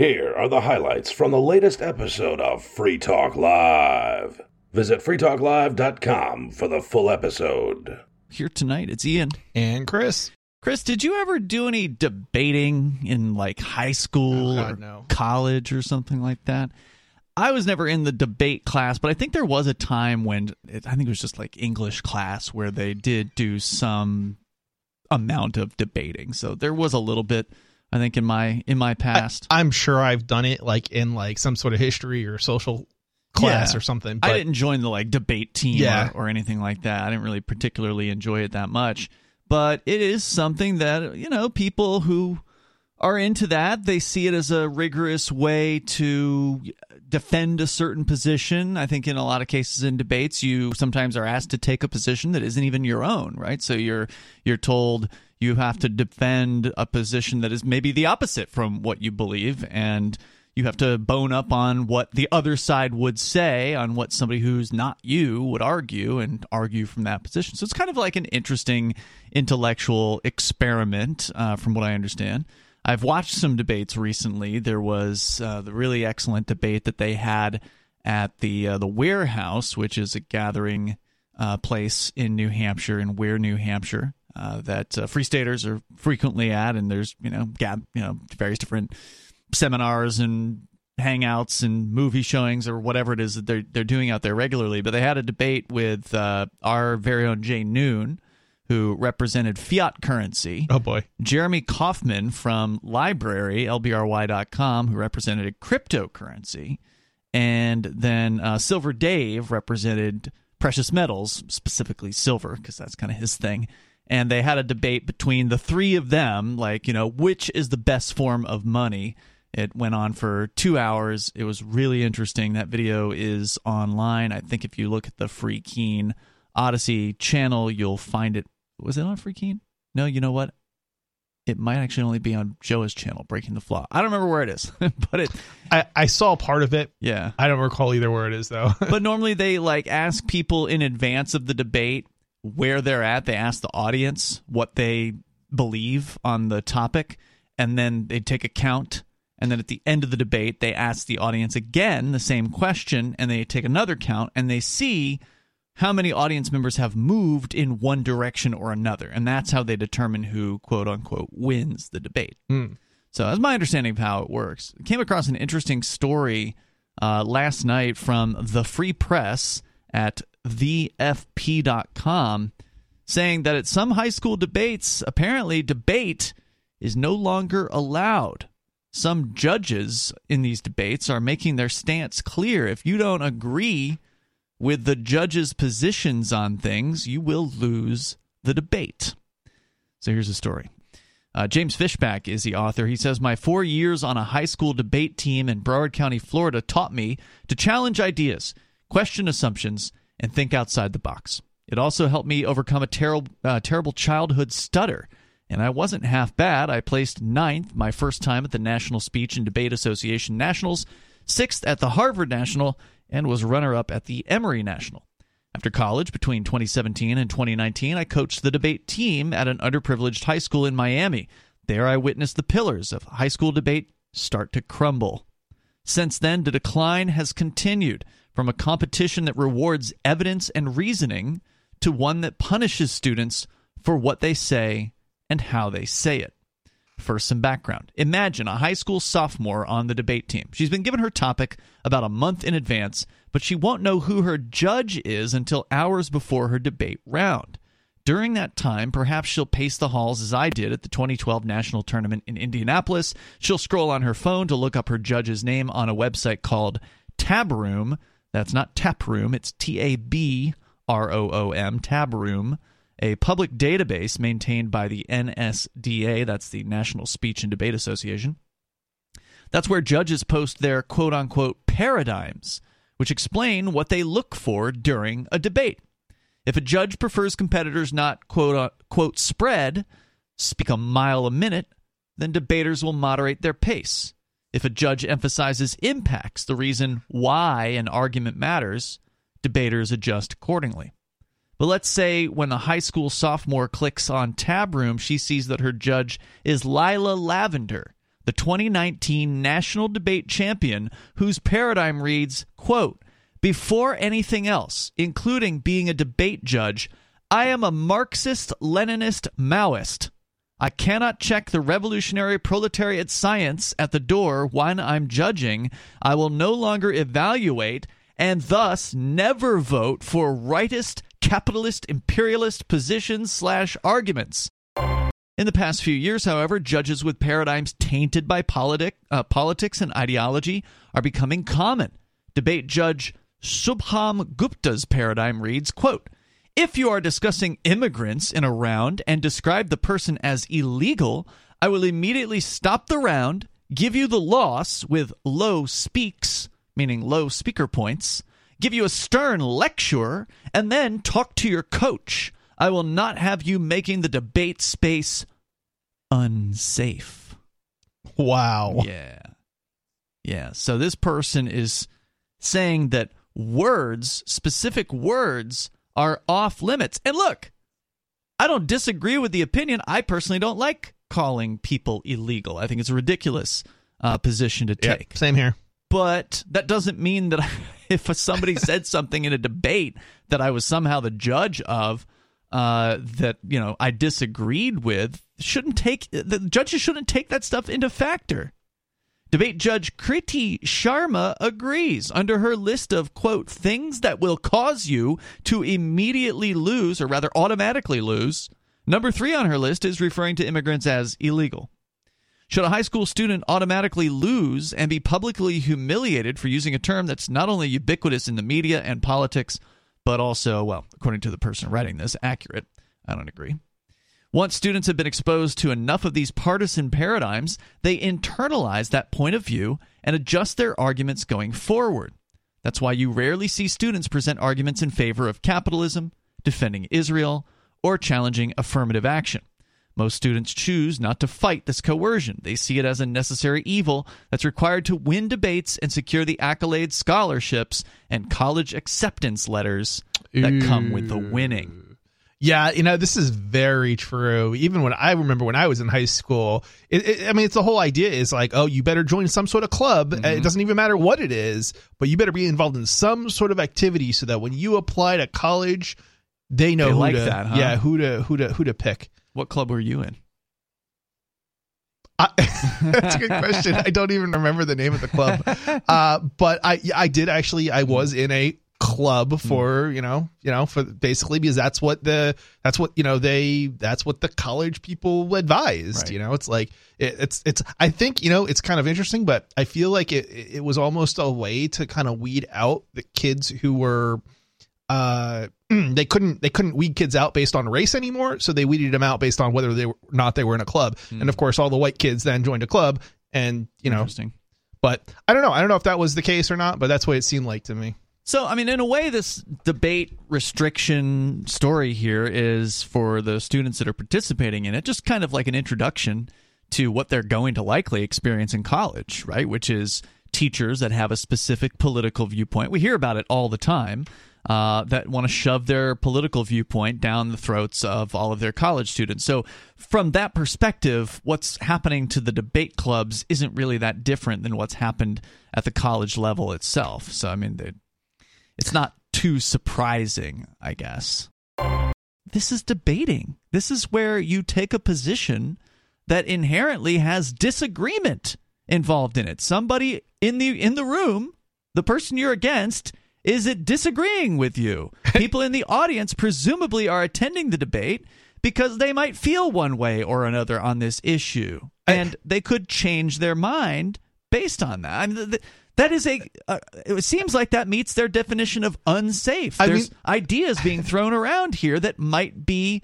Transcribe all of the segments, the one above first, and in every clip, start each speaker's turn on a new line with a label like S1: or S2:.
S1: Here are the highlights from the latest episode of Free Talk Live. Visit freetalklive.com for the full episode.
S2: Here tonight, it's Ian.
S3: And Chris.
S2: Chris, did you ever do any debating in like high school
S3: Oh, God,
S2: or
S3: no.
S2: college or something like that? I was never in the debate class, but I think there was a time when it, I think it was just like English class where they did do some amount of debating. So there was a little bit, I think, in my in my past.
S3: I'm sure I've done it like in like some sort of history or social class
S2: Yeah.
S3: or something. But
S2: I didn't join the like debate team
S3: Yeah.
S2: or, or anything like that. I didn't really particularly enjoy it that much. But it is something that, you know, people who are into that, they see it as a rigorous way to defend a certain position. I think in a lot of cases in debates, you sometimes are asked to take a position that isn't even your own, right? So you're you're told you have to defend a position that is maybe the opposite from what you believe and you have to bone up on what the other side would say on what somebody who's not you would argue and argue from that position. So it's kind of like an interesting intellectual experiment uh, from what i understand. I've watched some debates recently. There was uh, the really excellent debate that they had at the uh, the warehouse which is a gathering uh, place in new hampshire in Weare new hampshire uh, that uh, free staters are frequently at and there's you know gab you know various different seminars and hangouts and movie showings or whatever it is that they're they're doing out there regularly. But they had a debate with uh, our very own Jay Noon, who represented fiat currency.
S3: Oh boy.
S2: Jeremy Kauffman from Library LBRY.com, who represented a cryptocurrency, and then uh, Silver Dave represented precious metals, specifically silver, because that's kind of his thing. And they had a debate between the three of them, like you know, which is the best form of money. It went on for two hours. It was really interesting. That video is online. I think if you look at the Free Keene Odyssey channel, you'll find it. Was it on Free Keene? No, you know what? It might actually only be on Joa's channel, Breaking the Flaw. I don't remember where it is, but it,
S3: I, I saw part of it.
S2: yeah.
S3: I don't recall either where it is though.
S2: but normally they like ask people in advance of the debate where they're at. They ask the audience what they believe on the topic, and then they take a count. And then at the end of the debate, they ask the audience again the same question, and they take another count, and they see how many audience members have moved in one direction or another. And that's how they determine who, quote unquote, wins the debate. So that's my understanding of how it works. I came across an interesting story uh, last night from the Free Press at thefp.com saying that at some high school debates, apparently debate is no longer allowed. Some judges in these debates are making their stance clear. If you don't agree with the judge's positions on things, you will lose the debate. So here's the story. Uh, James Fishback is the author. He says, My four years on a high school debate team in Broward County, Florida, taught me to challenge ideas, question assumptions, and think outside the box. It also helped me overcome a terrible, uh, terrible childhood stutter. And I wasn't half bad. I placed ninth my first time at the National Speech and Debate Association Nationals, sixth at the Harvard National, and was runner up at the Emory National. After college, between 2017 and 2019, I coached the debate team at an underprivileged high school in Miami. There, I witnessed the pillars of high school debate start to crumble. Since then, the decline has continued from a competition that rewards evidence and reasoning to one that punishes students for what they say and how they say it. First, some background. Imagine a high school sophomore on the debate team. She's been given her topic about a month in advance, but she won't know who her judge is until hours before her debate round. During that time, perhaps she'll pace the halls as I did at the 2012 national tournament in Indianapolis. She'll scroll on her phone to look up her judge's name on a website called Tabroom. That's not tap room, it's T A B R O O M, tab room, a public database maintained by the NSDA, that's the National Speech and Debate Association. That's where judges post their quote unquote paradigms, which explain what they look for during a debate. If a judge prefers competitors not quote uh, unquote spread, speak a mile a minute, then debaters will moderate their pace. If a judge emphasizes impacts, the reason why an argument matters, debaters adjust accordingly. But let's say when a high school sophomore clicks on Tab Room, she sees that her judge is Lila Lavender. the 2019 national debate champion, whose paradigm reads, quote, before anything else, including being a debate judge, I am a Marxist Leninist Maoist. I cannot check the revolutionary proletariat science at the door when I'm judging. I will no longer evaluate and thus never vote for rightist capitalist imperialist positions slash arguments. In the past few years, however, judges with paradigms tainted by politic, uh, politics and ideology are becoming common. Debate judge Subham Gupta's paradigm reads, quote, if you are discussing immigrants in a round and describe the person as illegal, I will immediately stop the round, give you the loss with low speaks, meaning low speaker points, give you a stern lecture, and then talk to your coach. I will not have you making the debate space unsafe.
S3: Wow.
S2: Yeah. Yeah. So this person is saying that words, specific words, are off limits. And look, I don't disagree with the opinion. I personally don't like calling people illegal. I think it's a ridiculous uh, position to take.
S3: Yep, same here.
S2: But that doesn't mean that if somebody said something in a debate that I was somehow the judge of, uh, that you know I disagreed with, shouldn't take the judges shouldn't take that stuff into factor. Debate judge Kriti Sharma agrees under her list of, quote, things that will cause you to immediately lose, or rather automatically lose. Number three on her list is referring to immigrants as illegal. Should a high school student automatically lose and be publicly humiliated for using a term that's not only ubiquitous in the media and politics, but also, well, according to the person writing this, accurate? I don't agree. Once students have been exposed to enough of these partisan paradigms, they internalize that point of view and adjust their arguments going forward. That's why you rarely see students present arguments in favor of capitalism, defending Israel, or challenging affirmative action. Most students choose not to fight this coercion. They see it as a necessary evil that's required to win debates and secure the accolades, scholarships, and college acceptance letters that come with the winning.
S3: Yeah, you know, this is very true. Even when I remember when I was in high school, it, it, I mean, it's the whole idea is like, oh, you better join some sort of club.
S2: Mm-hmm.
S3: It doesn't even matter what it is, but you better be involved in some sort of activity so that when you apply to college, they know
S2: They
S3: who
S2: like
S3: to,
S2: that, huh?
S3: yeah, who to who to who to pick.
S2: What club were you in?
S3: I, that's a good question. I don't even remember the name of the club, uh, but I I did actually. I was in a club for you know you know for basically because that's what the that's what you know they that's what the college people advised
S2: Right.
S3: you know? It's like it, it's it's i think you know it's kind of interesting but i feel like it it was almost a way to kind of weed out the kids who were uh they couldn't they couldn't weed kids out based on race anymore so they weeded them out based on whether they were not they were in a club. And of course all the white kids then joined a club and you know but i don't know. I don't know if that was the case or not but that's what it seemed like to me
S2: So, I mean, in a way, this debate restriction story here is for the students that are participating in it, just kind of like an introduction to what they're going to likely experience in college, right? Which is teachers that have a specific political viewpoint. We hear about it all the time. Uh, that want to shove their political viewpoint down the throats of all of their college students. So, from that perspective, what's happening to the debate clubs isn't really that different than what's happened at the college level itself. So, I mean, they, it's not too surprising, I guess. This is debating. This is where you take a position that inherently has disagreement involved in it. Somebody in the in the room, the person you're against, is it disagreeing with you. People in the audience presumably are attending the debate because they might feel one way or another on this issue, and they could change their mind based on that. I mean, th- th- that is a. Uh, it seems like that meets their definition of unsafe.
S3: I
S2: There's
S3: mean-
S2: ideas being thrown around here that might be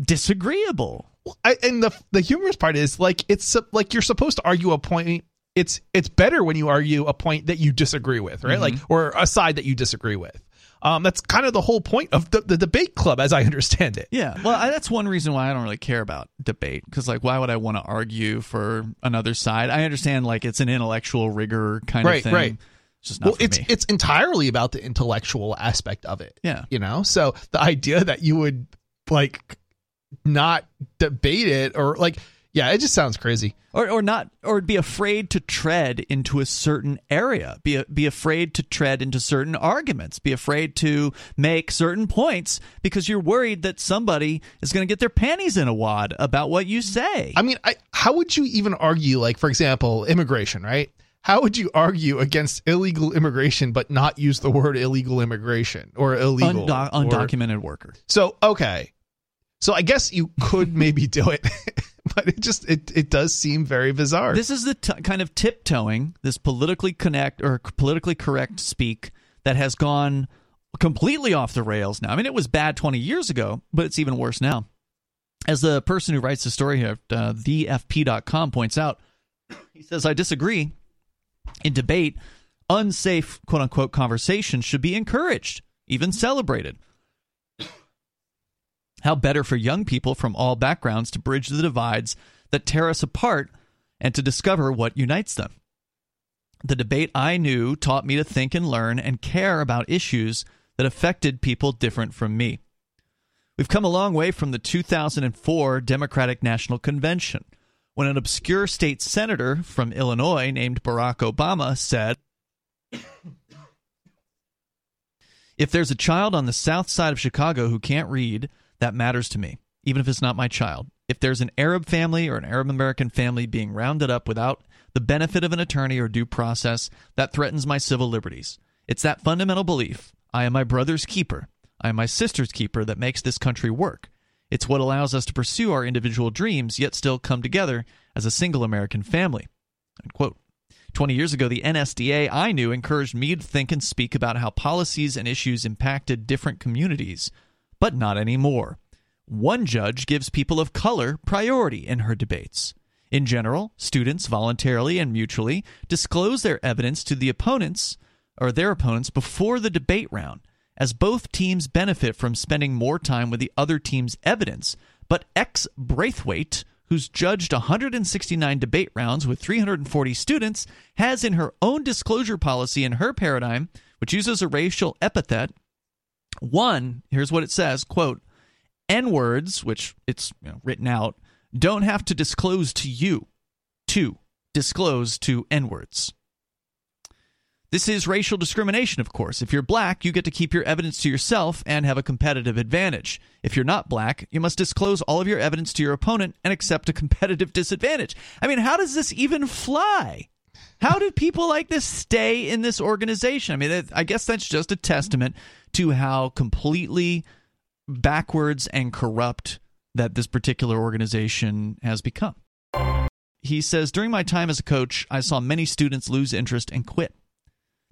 S2: disagreeable.
S3: I, and the the humorous part is like it's like you're supposed to argue a point. It's it's better when you argue a point that you disagree with, right? Like or a side that you disagree with. Um, that's kind of the whole point of the, the debate club, as I understand it.
S2: Yeah, well, I, that's one reason why I don't really care about debate because, like, why would I want to argue for another side? I understand, like, it's an intellectual rigor kind
S3: Right,
S2: of thing.
S3: right.
S2: It's just not
S3: Well, it's
S2: me.
S3: it's entirely about the intellectual aspect of it.
S2: Yeah.
S3: you know. So the idea that you would like not debate it or like Yeah, it just sounds crazy.
S2: Or, or not, or be afraid to tread into a certain area. Be be afraid to tread into certain arguments. Be afraid to make certain points because you're worried that somebody is going to get their panties in a wad about what you say.
S3: I mean, I, how would you even argue, like, for example, immigration, right? How would you argue against illegal immigration but not use the word illegal immigration or illegal
S2: Undo-
S3: or-
S2: undocumented worker.
S3: So okay, so I guess you could maybe do it, but it just it it does seem very bizarre.
S2: This is the t- kind of tiptoeing, this politically connect or politically correct speak that has gone completely off the rails now. I mean, it was bad 20 years ago, but it's even worse now. As the person who writes the story here, uh, thefp.com points out, he says, I disagree. In debate, unsafe quote unquote conversation should be encouraged, even celebrated. How better for young people from all backgrounds to bridge the divides that tear us apart and to discover what unites them. The debate I knew taught me to think and learn and care about issues that affected people different from me. We've come a long way from the 2004 Democratic National Convention, when an obscure state senator from Illinois named Barack Obama said, If there's a child on the south side of Chicago who can't read, that matters to me, even if it's not my child. If there's an Arab family or an Arab American family being rounded up without the benefit of an attorney or due process, that threatens my civil liberties. It's that fundamental belief I am my brother's keeper, I am my sister's keeper that makes this country work. It's what allows us to pursue our individual dreams, yet still come together as a single American family. Unquote. 20 years ago, the NSDA I knew encouraged me to think and speak about how policies and issues impacted different communities, but not anymore. One judge gives people of color priority in her debates. In general, students voluntarily and mutually disclose their evidence to the opponents or their opponents before the debate round, as both teams benefit from spending more time with the other team's evidence. But ex Braithwaite, who's judged 169 debate rounds with 340 students, has in her own disclosure policy in her paradigm, which uses a racial epithet, one, here's what it says, quote, N words, which it's you know, written out, don't have to disclose to you. Two, disclose to N words. This is racial discrimination, of course. If you're black, you get to keep your evidence to yourself and have a competitive advantage. If you're not black, you must disclose all of your evidence to your opponent and accept a competitive disadvantage. I mean, how does this even fly? How do people like this stay in this organization? I mean, I guess that's just a testament to how completely backwards and corrupt that this particular organization has become. He says, During my time as a coach, I saw many students lose interest and quit.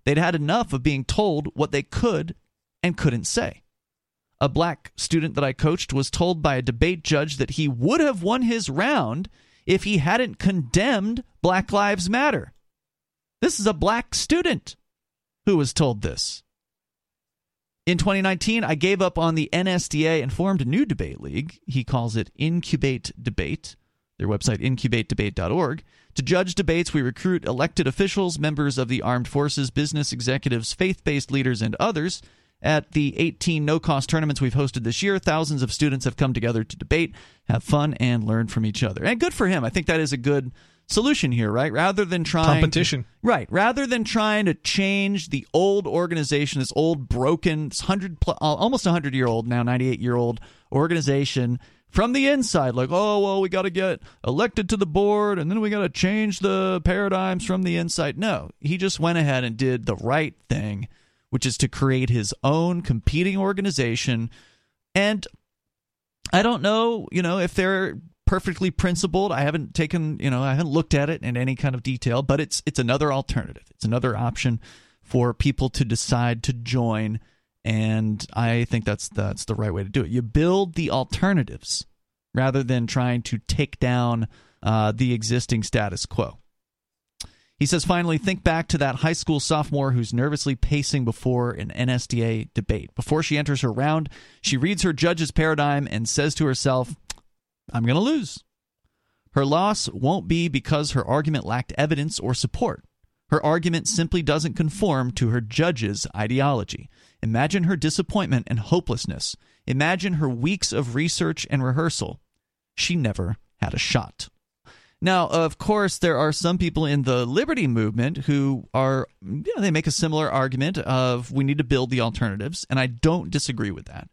S2: They'd had enough of being told what they could and couldn't say. A black student that I coached was told by a debate judge that he would have won his round if he hadn't condemned Black Lives Matter. This is a black student who was told this. In 2019, I gave up on the NSDA and formed a new debate league. He calls it Incubate Debate. Their website, incubatedebate.org. To judge debates, we recruit elected officials, members of the armed forces, business executives, faith based leaders, and others. At the 18 no cost tournaments we've hosted this year, thousands of students have come together to debate, have fun, and learn from each other. And good for him. I think that is a good solution here, right? Rather than trying
S3: Competition.
S2: right? Rather than trying to change the old organization, this old broken, this hundred pl- uh, almost hundred year old now, ninety eight year old organization from the inside, like oh well, we got to get elected to the board, and then we got to change the paradigms from the inside. No, he just went ahead and did the right thing, which is to create his own competing organization, and I don't know, you know, if they're perfectly principled. I haven't taken, you know, I haven't looked at it in any kind of detail, but it's it's another alternative. It's another option for people to decide to join and I think that's that's the right way to do it. You build the alternatives rather than trying to take down uh, the existing status quo. He says, finally, think back to that high school sophomore who's nervously pacing before an NSDA debate. Before she enters her round, she reads her judge's paradigm and says to herself, I'm going to lose. Her loss won't be because her argument lacked evidence or support. Her argument simply doesn't conform to her judge's ideology. Imagine her disappointment and hopelessness. Imagine her weeks of research and rehearsal. She never had a shot. Now, of course, there are some people in the liberty movement who are, you know, they make a similar argument of we need to build the alternatives, and I don't disagree with that.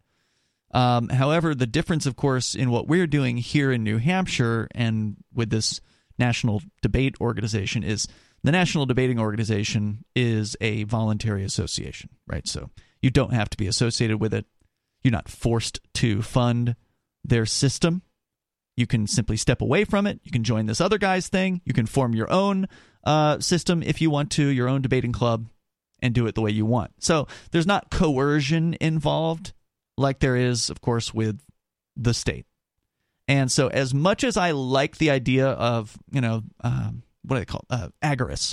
S2: Um, however, the difference, of course, in what we're doing here in New Hampshire and with this national debate organization is the National Debating Organization is a voluntary association, right? So you don't have to be associated with it. You're not forced to fund their system. You can simply step away from it. You can join this other guy's thing. You can form your own uh, system if you want to, your own debating club, and do it the way you want. So there's not coercion involved like there is, of course, with the state. And so, as much as I like the idea of, you know, um, what do they call? Uh,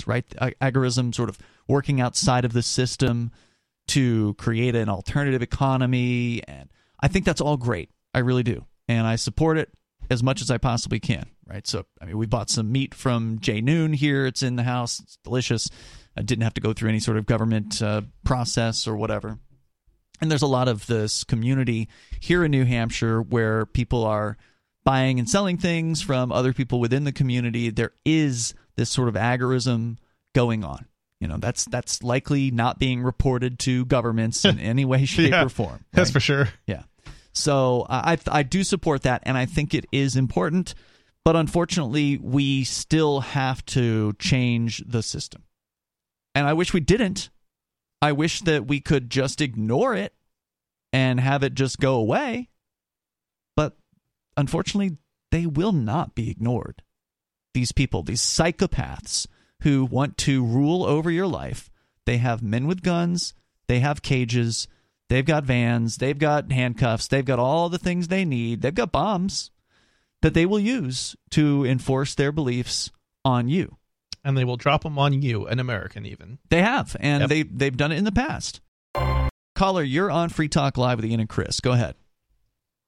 S2: right? Agorism sort of working outside of the system to create an alternative economy. And I think that's all great. I really do. And I support it as much as I possibly can, right? So, I mean, we bought some meat from J Noon here. It's in the house. It's delicious. I didn't have to go through any sort of government uh, process or whatever. And there's a lot of this community here in New Hampshire where people are buying and selling things from other people within the community. There is this sort of agorism going on. You know, that's that's likely not being reported to governments in any way, shape,
S3: yeah,
S2: or form. Right?
S3: That's for sure.
S2: Yeah. So I I do support that, and I think it is important. But unfortunately, we still have to change the system. And I wish we didn't. I wish that we could just ignore it and have it just go away. But unfortunately, they will not be ignored. These people, these psychopaths who want to rule over your life, they have men with guns, they have cages, they've got vans, they've got handcuffs, they've got all the things they need, they've got bombs that they will use to enforce their beliefs on you.
S3: And they will drop them on you, an American, even.
S2: They have, and yep. they they've done it in the past. Caller, you're on Free Talk Live with Ian and Chris. Go ahead.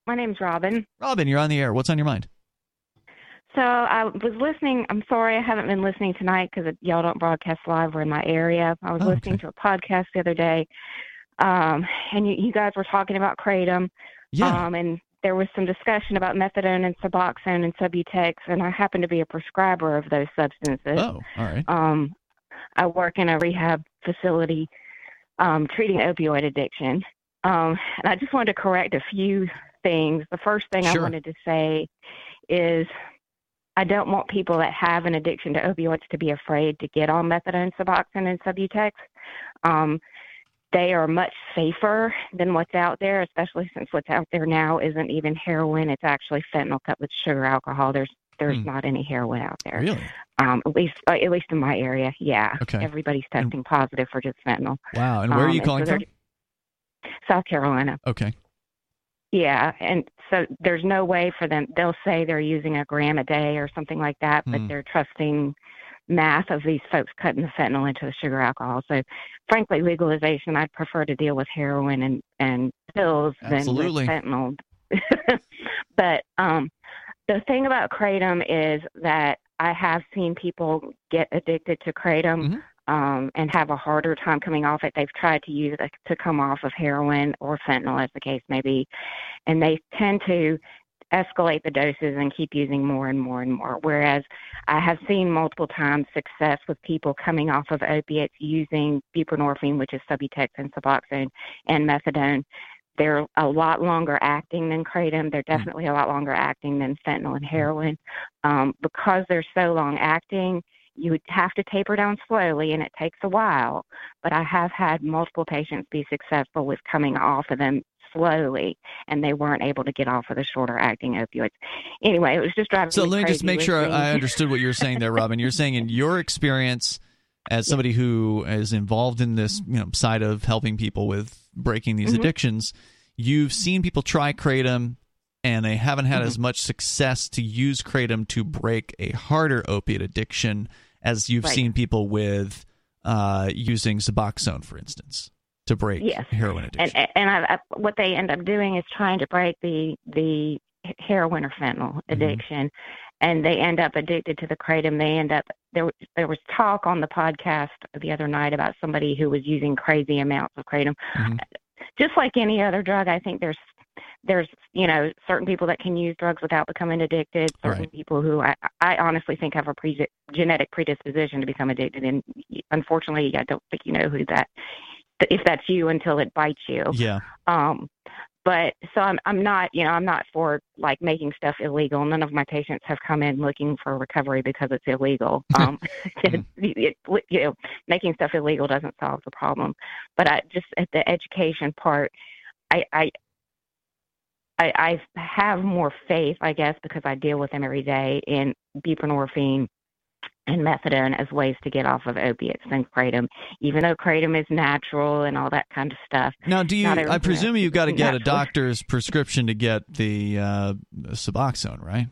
S4: My name's Robin.
S2: Robin, you're on the air. What's on your mind?
S4: So I was listening. I'm sorry I haven't been listening tonight because y'all don't broadcast live. We're in my area. I was oh, listening okay. to a podcast the other day, um, and you, you guys were talking about kratom.
S2: Yeah.
S4: Um, and there was some discussion about methadone and Suboxone and Subutex, and I happen to be a prescriber of those substances.
S2: Oh, all right.
S4: Um, I work in a rehab facility um, treating opioid addiction. Um, and I just wanted to correct a few things. The first thing
S2: sure.
S4: I wanted to say is I don't want people that have an addiction to opioids to be afraid to get on methadone, Suboxone, and Subutex. Um, they are much safer than what's out there, especially since what's out there now isn't even heroin. It's actually fentanyl cut with sugar alcohol. There's there's
S2: mm.
S4: not any heroin out there.
S2: Really?
S4: Um, at least uh, at least in my area, yeah.
S2: Okay.
S4: Everybody's testing and, positive for just fentanyl.
S2: Wow. And where are you
S4: um,
S2: calling
S4: so
S2: from?
S4: South Carolina.
S2: Okay.
S4: Yeah, and so there's no way for them. They'll say they're using a gram a day or something like that, but mm. they're trusting math of these folks cutting the fentanyl into the sugar alcohol. So, frankly, legalization, I'd prefer to deal with heroin and and pills
S2: Absolutely.
S4: than fentanyl. but um, the thing about kratom is that I have seen people get addicted to kratom.
S2: Mm-hmm.
S4: Um, and have a harder time coming off it. They've tried to use it to come off of heroin or fentanyl, as the case may be, and they tend to escalate the doses and keep using more and more and more. Whereas I have seen multiple times success with people coming off of opiates using buprenorphine, which is Subutex and Suboxone, and methadone. They're a lot longer acting than kratom. They're hmm. definitely a lot longer acting than fentanyl and heroin. Um, because they're so long acting, you would have to taper down slowly and it takes a while. But I have had multiple patients be successful with coming off of them slowly and they weren't able to get off of the shorter acting opioids. Anyway, it was just driving
S2: So let
S4: me
S2: just make sure I understood what you're saying there, Robin. You're saying in your experience as somebody who is involved in this you know side of helping people with breaking these mm-hmm. addictions, you've seen people try kratom and they haven't had mm-hmm. as much success to use kratom to break a harder opiate addiction as you've
S4: right.
S2: seen people with uh, using Suboxone, for instance to break
S4: yes.
S2: heroin addiction.
S4: And and I, I, what they end up doing is trying to break the the heroin or fentanyl mm-hmm. addiction, mm-hmm. and they end up addicted to the kratom. They end up there. There was talk on the podcast the other night about somebody who was using crazy amounts of kratom.
S2: Mm-hmm.
S4: Just like any other drug, I think there's there's you know certain people that can use drugs without becoming addicted certain
S2: Right.
S4: people who I, I honestly think have a pre- genetic predisposition to become addicted and unfortunately i don't think you know who that if that's you until it bites you.
S2: Yeah.
S4: um but so i'm i'm not you know i'm not for like making stuff illegal. None of my patients have come in looking for recovery because it's illegal. Um it, it, you know making stuff illegal doesn't solve the problem. But i just at the education part i i I, I have more faith, I guess, because I deal with them every day in buprenorphine and methadone as ways to get off of opiates than kratom. Even though kratom is natural and all that kind of stuff,
S2: Now, do you? I presume you've got to get a doctor's prescription to get the uh, Suboxone, right?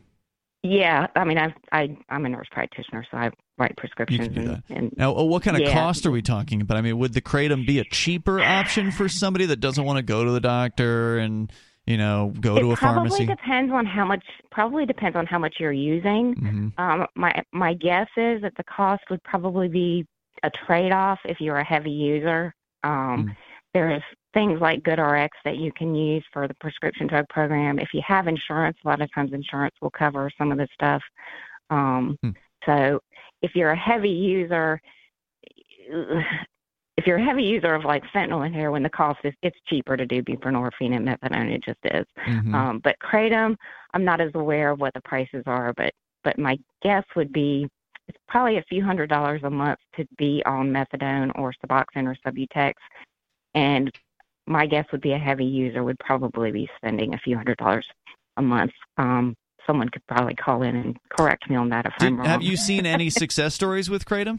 S4: Yeah, I mean, I've, I I'm a nurse practitioner, so I write prescriptions.
S2: You
S4: can do
S2: that.
S4: and
S2: Now, uh, what kind of
S4: Yeah.
S2: cost are we talking about? I mean, would the kratom be a cheaper option for somebody that doesn't want to go to the doctor and you know go to a
S4: probably
S2: pharmacy?
S4: depends on how much. Probably depends on how much you're using.
S2: hmm
S4: Um, my my guess is that the cost would probably be a trade off if you're a heavy user. Um,
S2: Mm.
S4: There's things like GoodRx that you can use for the prescription drug program. If you have insurance, a lot of times insurance will cover some of the stuff. Um,
S2: Hmm.
S4: So if you're a heavy user, if you're a heavy user of like fentanyl and heroin, the cost is it's cheaper to do buprenorphine and methadone. It just is.
S2: hmm
S4: Um, but kratom, I'm not as aware of what the prices are, but but my guess would be it's probably a few hundred dollars a month to be on methadone or Suboxone or Subutex, and my guess would be a heavy user would probably be spending a few hundred dollars a month. Um, someone could probably call in and correct me on that if I'm wrong.
S2: have you seen any success stories with kratom?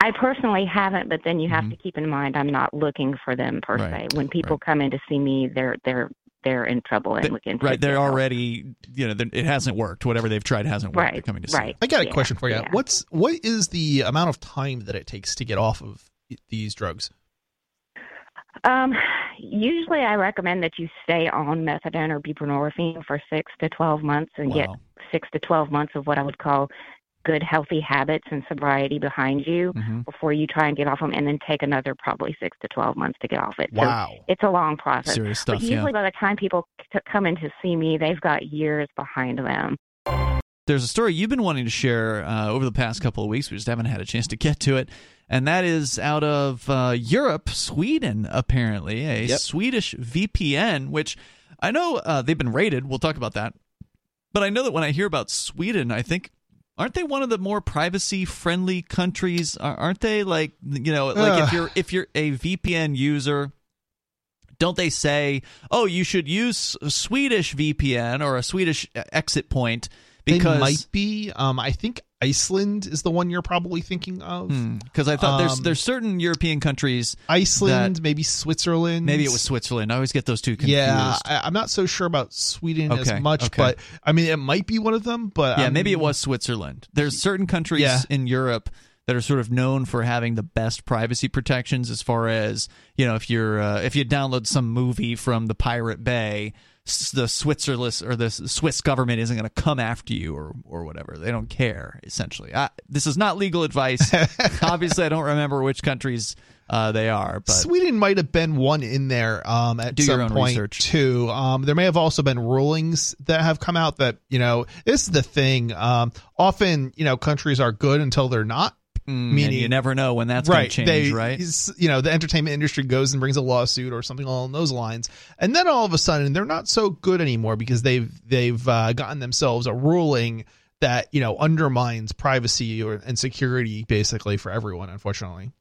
S4: I personally haven't, but then you have
S2: Mhm.
S4: to keep in mind I'm not looking for them per
S2: Right,
S4: se. When people
S2: right.
S4: come in to see me, they're they're they're in trouble and
S2: They-
S4: looking
S2: right, they're
S4: help.
S2: already you know it hasn't worked. Whatever they've tried hasn't worked. They're coming to see.
S4: right.
S3: I got a
S4: Yeah,
S3: question for you.
S4: yeah.
S3: What's what is the amount of time that it takes to get off of these drugs?
S4: Um, usually, I recommend that you stay on methadone or buprenorphine for six to twelve months and get six to twelve months of what I would call good, healthy habits and sobriety behind you
S2: hmm
S4: before you try and get off them, and then take another probably six to twelve months to get off it. So
S3: Wow.
S4: it's a long process.
S2: Serious stuff.
S4: but
S2: Yeah.
S4: usually, by the time people c- come in to see me, they've got years behind them.
S2: there's a story you've been wanting to share uh, over the past couple of weeks. We just haven't had a chance to get to it. And that is out of uh, Europe, Sweden, apparently. A
S3: Yep.
S2: Swedish VPN, which I know uh, they've been raided. We'll talk about that. But I know that when I hear about Sweden, I think. Aren't they one of the more privacy-friendly countries? Aren't they like you know, like if you're if you're a VPN user, don't they say, "Oh, you should use a Swedish VPN or a Swedish uh, exit point"? Because
S3: they might be. Um, I think Iceland is the one you're probably thinking of.
S2: because I thought there's
S3: Um,
S2: there's certain European countries.
S3: Iceland, maybe Switzerland.
S2: Maybe it was Switzerland. I always get those two confused.
S3: Yeah, I, I'm not so sure about Sweden
S2: Okay,
S3: as much,
S2: okay.
S3: but I mean, it might be one of them. But
S2: yeah,
S3: um,
S2: maybe it was Switzerland. There's certain countries
S3: Yeah.
S2: in Europe that are sort of known for having the best privacy protections as far as you know if you're uh, if you download some movie from the Pirate Bay the Switzerland or the Swiss government isn't going to come after you or or whatever they don't care essentially I, this is not legal advice obviously I don't remember which countries uh, they are but
S3: Sweden might have been one in there um, at
S2: Do your
S3: some
S2: own
S3: point
S2: research.
S3: too. Um, there may have also been rulings that have come out that you know this is the thing. Um, often you know countries are good until they're not.
S2: Mm,
S3: meaning-
S2: you never know when that's going
S3: right.
S2: to change
S3: they,
S2: right
S3: You know the entertainment industry goes and brings a lawsuit or something along those lines, and then all of a sudden they're not so good anymore because they've they've uh, gotten themselves a ruling that you know undermines privacy or and security basically for everyone. Unfortunately.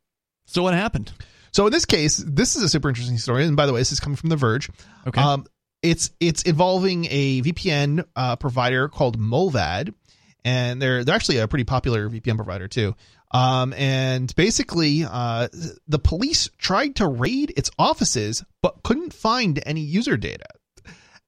S2: so what happened
S3: So in this case, this is a super interesting story, and by the way, this is coming from The Verge.
S2: okay
S3: Um, it's it's involving a VPN uh, provider called Mullvad, and they're they're actually a pretty popular VPN provider too. Um, and basically, uh, the police tried to raid its offices, but couldn't find any user data.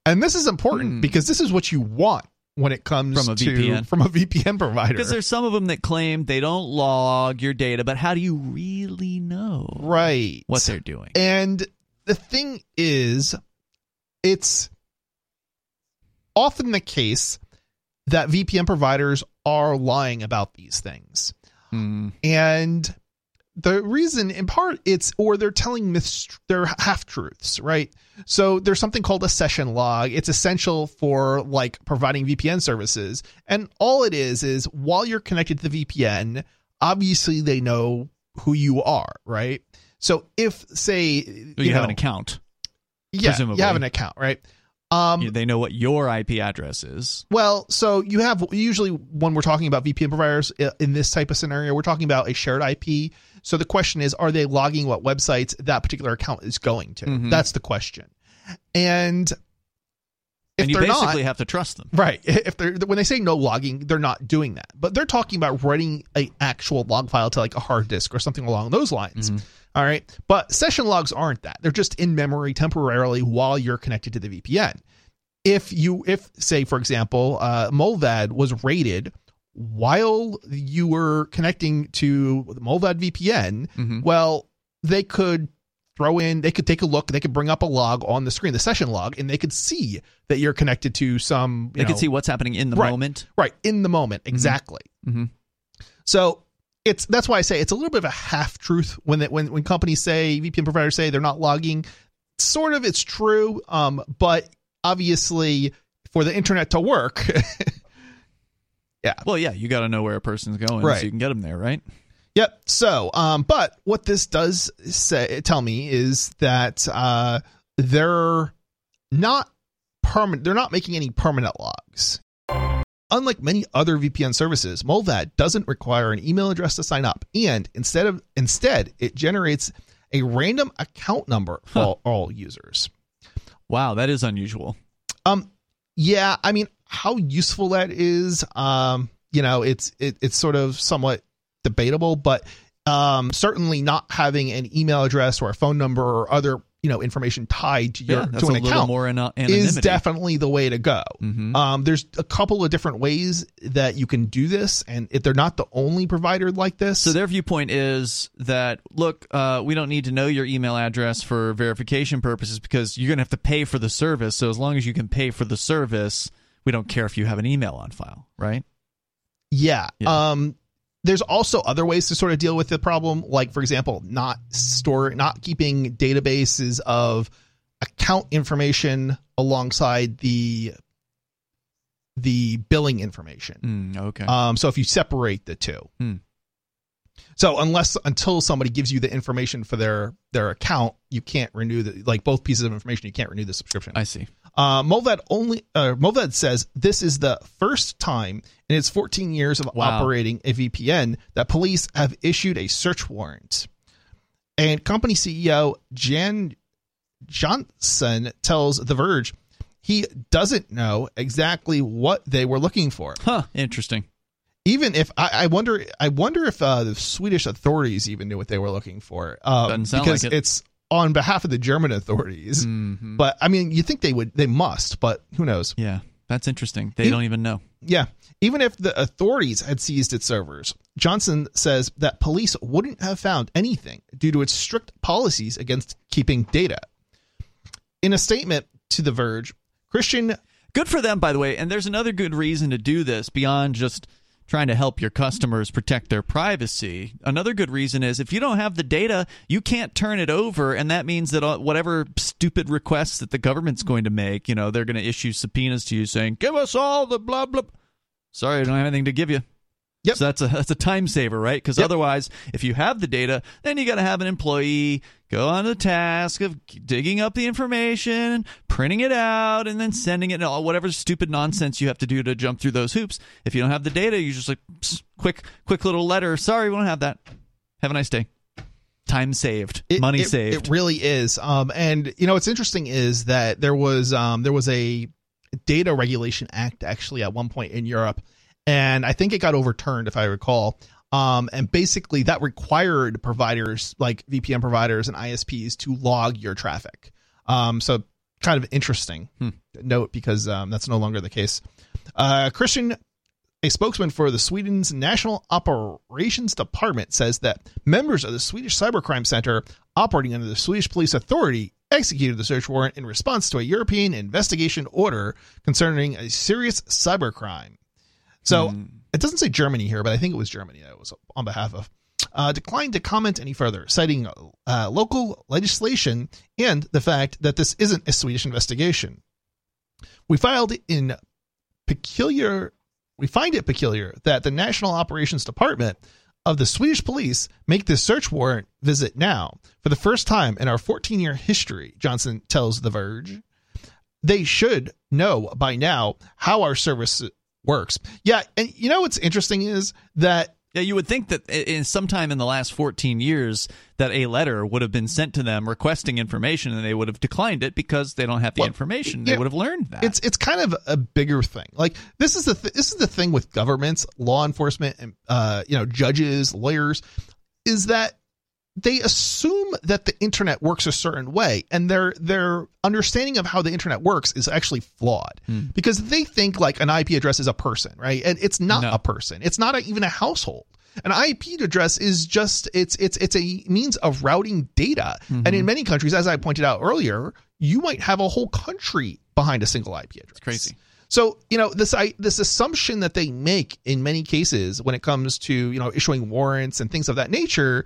S3: And this is important
S2: Hmm.
S3: because this is what you want when it comes
S2: From a
S3: to
S2: VPN.
S3: from a VPN provider.
S2: Because there's some of them that claim they don't log your data, but how do you really know
S3: right
S2: what they're doing?
S3: And the thing is, it's often the case that VPN providers are lying about these things.
S2: Hmm.
S3: And the reason in part it's or they're telling myths they're half truths right so there's something called a session log it's essential for like providing vpn services and all it is is while you're connected to the vpn obviously they know who you are right so if say you,
S2: you, have
S3: know,
S2: an account.
S3: yeah
S2: presumably.
S3: you have an account right um
S2: You- they know what your IP address is.
S3: Well, so you have usually when we're talking about VPN providers in this type of scenario, we're talking about a shared IP. So the question is, are they logging what websites that particular account is going to?
S2: Mhm.
S3: That's the question. And if
S2: and you
S3: they're
S2: basically
S3: not,
S2: have to trust them.
S3: right, if they're when they say no logging, they're not doing that. But they're talking about writing an actual log file to like a hard disk or something along those lines.
S2: Mhm.
S3: All right. But session logs aren't that. They're just in memory temporarily while you're connected to the VPN. If you, if say, for example, uh, Mullvad was rated while you were connecting to the Mullvad VPN,
S2: Mhm.
S3: well, they could throw in, they could take a look, they could bring up a log on the screen, the session log, and they could see that you're connected to some, you
S2: They
S3: know-
S2: see what's happening in the
S3: Right.
S2: moment.
S3: right in the moment exactly.
S2: Mhm.
S3: So it's that's why I say it's a little bit of a half truth when that when when companies say VPN providers say they're not logging. Sort of, it's true, um, but obviously for the internet to work, yeah.
S2: Well, yeah, you got to know where a person's going
S3: Right.
S2: so you can get them there, right?
S3: Yep. So, um, but what this does say tell me is that uh, they're not permanent. They're not making any permanent logs. Unlike many other VPN services, Mullvad doesn't require an email address to sign up, and instead of instead it generates a random account number for
S2: Huh.
S3: all, all users.
S2: Wow, that is unusual.
S3: Um, yeah, I mean, how useful that is, um, you know, it's it, it's sort of somewhat debatable, but um, certainly not having an email address or a phone number or other you know information tied to your
S2: Yeah, that's
S3: to an account
S2: more anonymity.
S3: is definitely the way to go.
S2: Mhm.
S3: Um, there's a couple of different ways that you can do this, and if they're not the only provider like this,
S2: So their viewpoint is that look, uh, we don't need to know your email address for verification purposes because you're going to have to pay for the service. So as long as you can pay for the service, we don't care if you have an email on file, right?
S3: Yeah.
S2: Yeah.
S3: Um there's also other ways to sort of deal with the problem, like for example, not store not keeping databases of account information alongside the the billing information.
S2: Mm, okay.
S3: Um so if you separate the two.
S2: Hmm.
S3: So unless until somebody gives you the information for their their account, you can't renew the like both pieces of information. You can't renew the subscription.
S2: I see.
S3: Uh, only uh, Mullvad says this is the first time in its 14 years of
S2: Wow.
S3: operating a VPN that police have issued a search warrant. And company CEO Jan Johnson tells The Verge he doesn't know exactly what they were looking for.
S2: Huh. Interesting.
S3: Even if I, I wonder, I wonder if uh, the Swedish authorities even knew what they were looking for. Uh,
S2: Doesn't sound
S3: because
S2: like it.
S3: it's on behalf of the German authorities.
S2: Mhm.
S3: But I mean, you think they would, they must, but who knows?
S2: Yeah, that's interesting. They don't even know.
S3: Yeah. Even if the authorities had seized its servers, Johnson says that police wouldn't have found anything due to its strict policies against keeping data. In a statement to The Verge, Christian
S2: Good for them, by the way. And there's another good reason to do this beyond just trying to help your customers protect their privacy. Another good reason is if you don't have the data, you can't turn it over. And that means that uh, whatever stupid requests that the government's going to make, you know, they're going to issue subpoenas to you saying, give us all the blah, blah. Sorry, I don't have anything to give you.
S3: Yep.
S2: So that's a that's a time saver, right? Because
S3: Yep.
S2: otherwise, if you have the data, then you got to have an employee go on the task of digging up the information, printing it out, and then sending it. And all whatever stupid nonsense you have to do to jump through those hoops. If you don't have the data, you just like psst, quick quick little letter. Sorry, we don't have that. Have a nice day. Time saved,
S3: It-
S2: money
S3: it-
S2: saved.
S3: It really is. Um, and you know what's interesting is that there was um, there was a data regulation act actually at one point in Europe, and I think it got overturned if I recall. Um, and basically that required providers like VPN providers and ISPs to log your traffic. Um, so kind of interesting
S2: Hmm.
S3: note because um, that's no longer the case. Uh, Christian a spokesman for the Sweden's National Operations Department says that members of the Swedish Cybercrime Center, operating under the Swedish Police Authority, executed the search warrant in response to a European investigation order concerning a serious cybercrime. So
S2: Hmm.
S3: It doesn't say Germany here, but I think it was Germany that was on behalf of. uh, declined to comment any further, citing uh, local legislation and the fact that this isn't a Swedish investigation. We filed in peculiar. We find it peculiar that the National Operations Department of the Swedish police make this search warrant visit now for the first time in our 14 year history, Johnson tells The Verge. They should know by now how our service works. Yeah, and you know what's interesting is that
S2: yeah, you would think that in sometime in the last 14 years that a letter would have been sent to them requesting information and they would have declined it because they don't have the well, information. They would have learned that.
S3: It's it's kind of a bigger thing. Like this is the th- this is the thing with governments, law enforcement and uh you know judges, lawyers is that they assume that the internet works a certain way and their their understanding of how the internet works is actually flawed hmm. because they think like an IP address is a person, right? And it's not no. a person. It's not a, even a household. An IP address is just it's it's it's a means of routing data. Mm-hmm. And in many countries as I pointed out earlier, you might have a whole country behind a single IP address. It's
S2: crazy.
S3: So you know this I, this assumption that they make in many cases when it comes to you know issuing warrants and things of that nature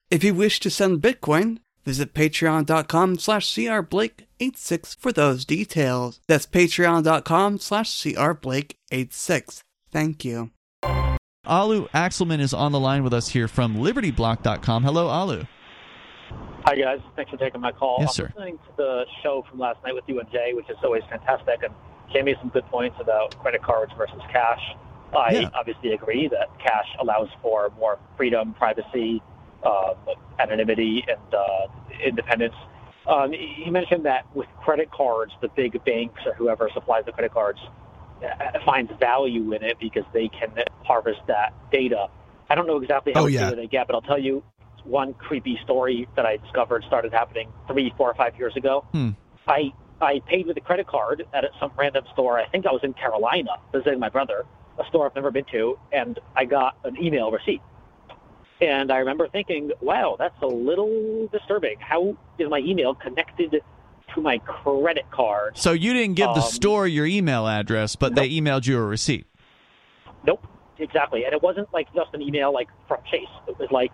S5: If you wish to send Bitcoin, visit patreon.com slash crblake86 for those details. That's patreon.com slash crblake86. Thank you.
S2: Alu Axelman is on the line with us here from libertyblock.com. Hello, Alu.
S6: Hi, guys. Thanks for taking my call.
S2: Yes, sir.
S6: I'm listening to the show from last night with you and Jay, which is always fantastic, and gave me some good points about credit cards versus cash. I yeah. obviously agree that cash allows for more freedom, privacy, uh, anonymity and uh, independence. Um, he mentioned that with credit cards, the big banks or whoever supplies the credit cards uh, finds value in it because they can harvest that data. I don't know exactly how oh, much yeah. data they get, but I'll tell you one creepy story that I discovered started happening three, four, or five years ago.
S2: Hmm.
S6: I I paid with a credit card at some random store. I think I was in Carolina visiting my brother, a store I've never been to, and I got an email receipt and I remember thinking, wow, that's a little disturbing. How is my email connected to my credit card?
S2: So you didn't give the um, store your email address, but nope. they emailed you a receipt.
S6: Nope, exactly. And it wasn't like just an email like from Chase. It was like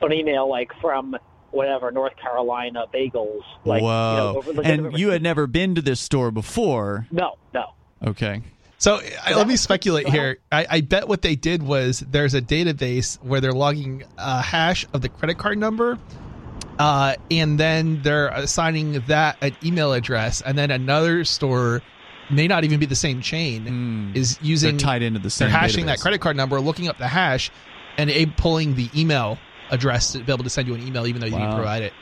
S6: an email like from whatever North Carolina Bagels. Like,
S2: Whoa!
S6: You know,
S2: and you had never been to this store before.
S6: No, no.
S2: Okay.
S3: So let me speculate here. I, I, bet what they did was there's a database where they're logging a hash of the credit card number, uh, and then they're assigning that an email address, and then another store may not even be the same chain
S2: mm.
S3: is using
S2: they're tied into the same.
S3: They're hashing
S2: database.
S3: that credit card number, looking up the hash, and a pulling the email address to be able to send you an email, even though you didn't provide
S2: it.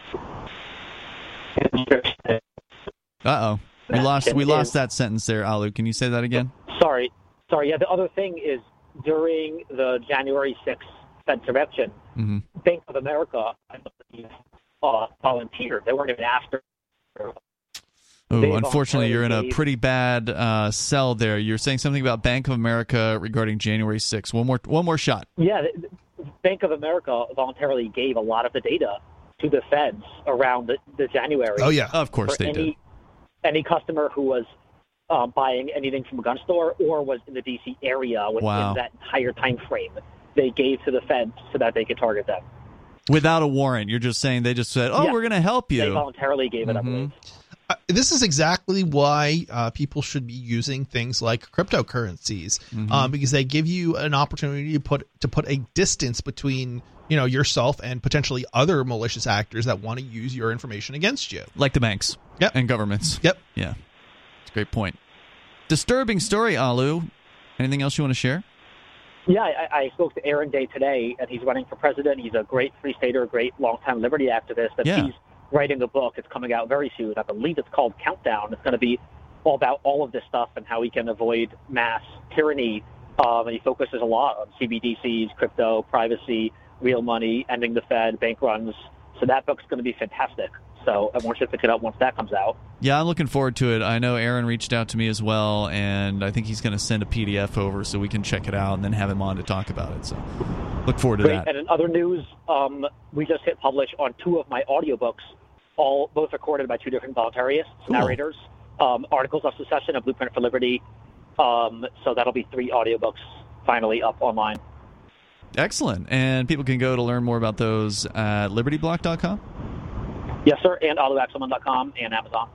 S2: Uh oh. We lost we lost that sentence there, Alu. Can you say that again?
S6: Sorry, sorry. Yeah, the other thing is during the January 6th Fed intervention,
S2: mm-hmm.
S6: Bank of America uh, volunteered. They weren't even asked.
S2: Oh, unfortunately, you're in a pretty bad uh, cell there. You're saying something about Bank of America regarding January 6th. One more, one more shot.
S6: Yeah, Bank of America voluntarily gave a lot of the data to the feds around the, the January.
S3: Oh yeah,
S2: of course they
S6: any,
S2: did.
S6: Any customer who was um, buying anything from a gun store or was in the D.C. area within
S2: wow.
S6: that entire time frame. They gave to the feds so that they could target them.
S2: Without a warrant, you're just saying they just said, "Oh, yeah. we're going to help you."
S6: They voluntarily gave it,
S2: mm-hmm.
S3: Uh, this is exactly why uh, people should be using things like cryptocurrencies mm-hmm. um, because they give you an opportunity to put to put a distance between you know yourself and potentially other malicious actors that want to use your information against you,
S2: like the banks,
S3: yep.
S2: and governments.
S3: Yep.
S2: Yeah. Great point. Disturbing story, Alu. Anything else you want to share?
S6: Yeah, I, I spoke to Aaron Day today, and he's running for president. He's a great free stater, great longtime liberty activist. And
S2: yeah.
S6: he's writing a book. It's coming out very soon. I believe it's called Countdown. It's going to be all about all of this stuff and how we can avoid mass tyranny. Um, and he focuses a lot on CBDCs, crypto, privacy, real money, ending the Fed, bank runs. So that book's going to be fantastic. So I want you to pick it up once that comes out.
S2: Yeah, I'm looking forward to it. I know Aaron reached out to me as well, and I think he's going to send a PDF over so we can check it out and then have him on to talk about it. So look forward to
S6: Great.
S2: that.
S6: And in other news, um, we just hit publish on two of my audiobooks, all both recorded by two different voluntarists,
S2: Cool.
S6: narrators, um, Articles of Secession and Blueprint for Liberty. Um, so that'll be three audiobooks finally up online.
S2: Excellent. And people can go to learn more about those at libertyblock.com.
S6: Yes, sir, and audioaxilon.com and Amazon.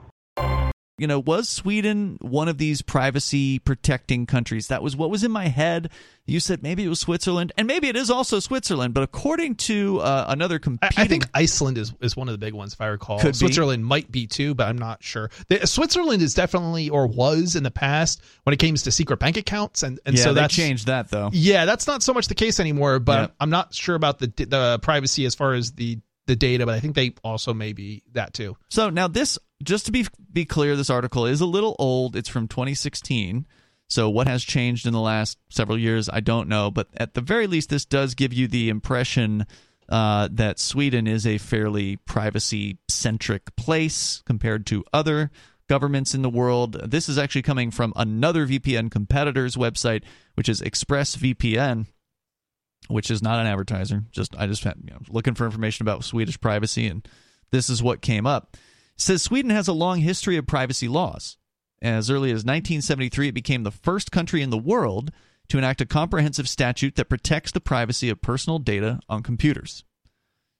S2: you know, was Sweden one of these privacy protecting countries? That was what was in my head. You said maybe it was Switzerland, and maybe it is also Switzerland. But according to uh, another
S3: I,
S2: competing,
S3: I think Iceland is, is one of the big ones, if I recall.
S2: Could be.
S3: Switzerland might be too, but I'm not sure. The, Switzerland is definitely or was in the past when it came to secret bank accounts, and, and
S2: yeah,
S3: so
S2: they
S3: that's
S2: changed that though.
S3: Yeah, that's not so much the case anymore. But
S2: Yeah.
S3: I'm not sure about the the privacy as far as the the data. But I think they also may be that too.
S2: So now this, just to be be clear, this article is a little old. It's from 2016. So what has changed in the last several years, I don't know. But at the very least, this does give you the impression uh, that Sweden is a fairly privacy centric place compared to other governments in the world. This is actually coming from another VPN competitor's website, which is ExpressVPN which is not an advertiser. Just I just you know, looking for information about Swedish privacy, and this is what came up. It says Sweden has a long history of privacy laws. As early as 1973, it became the first country in the world to enact a comprehensive statute that protects the privacy of personal data on computers.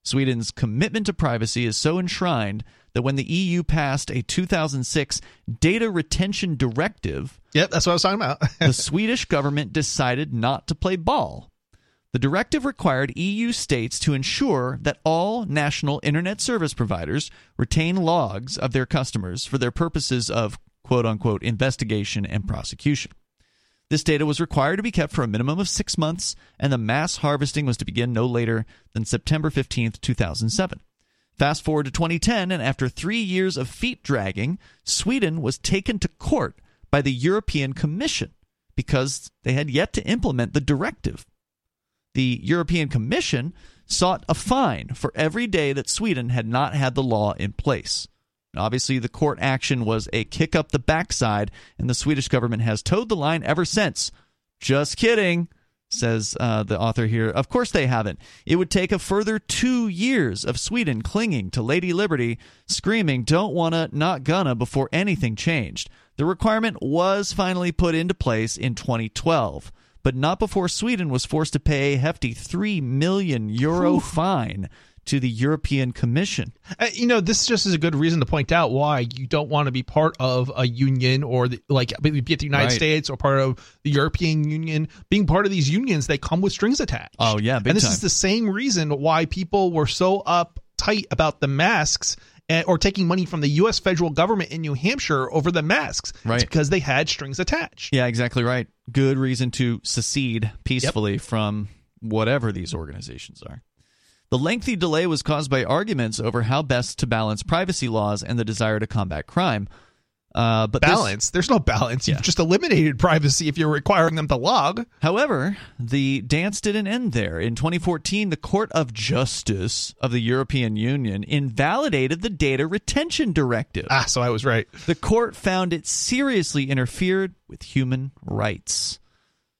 S2: Sweden's commitment to privacy is so enshrined that when the EU passed a 2006 data retention directive,
S3: Yep, that's what I was talking about.
S2: the Swedish government decided not to play ball. The directive required EU states to ensure that all national internet service providers retain logs of their customers for their purposes of quote unquote investigation and prosecution. This data was required to be kept for a minimum of six months, and the mass harvesting was to begin no later than September 15th, 2007. Fast forward to 2010, and after three years of feet dragging, Sweden was taken to court by the European Commission because they had yet to implement the directive. The European Commission sought a fine for every day that Sweden had not had the law in place. Obviously, the court action was a kick up the backside, and the Swedish government has toed the line ever since. Just kidding, says uh, the author here. Of course they haven't. It would take a further two years of Sweden clinging to Lady Liberty, screaming, don't wanna, not gonna, before anything changed. The requirement was finally put into place in 2012 but not before Sweden was forced to pay a hefty 3 million euro fine to the European Commission.
S3: Uh, you know, this just is a good reason to point out why you don't want to be part of a union or the, like be it the United
S2: Right.
S3: States or part of the European Union. Being part of these unions, they come with strings attached.
S2: Oh, yeah, big
S3: and this
S2: time.
S3: is the same reason why people were so uptight about the masks. Or taking money from the U.S. federal government in New Hampshire over the masks, It's
S2: Right.
S3: because they had strings attached.
S2: Yeah, exactly right. Good reason to secede peacefully from whatever these organizations are. The lengthy delay was caused by arguments over how best to balance privacy laws and the desire to combat crime. Uh, but this-
S3: Balance? There's no balance. You've
S2: Yeah.
S3: just eliminated privacy if you're requiring them to log.
S2: However, the dance didn't end there. In 2014, the Court of Justice of the European Union invalidated the Data Retention Directive.
S3: Ah, so I was right.
S2: The court found it seriously interfered with human rights.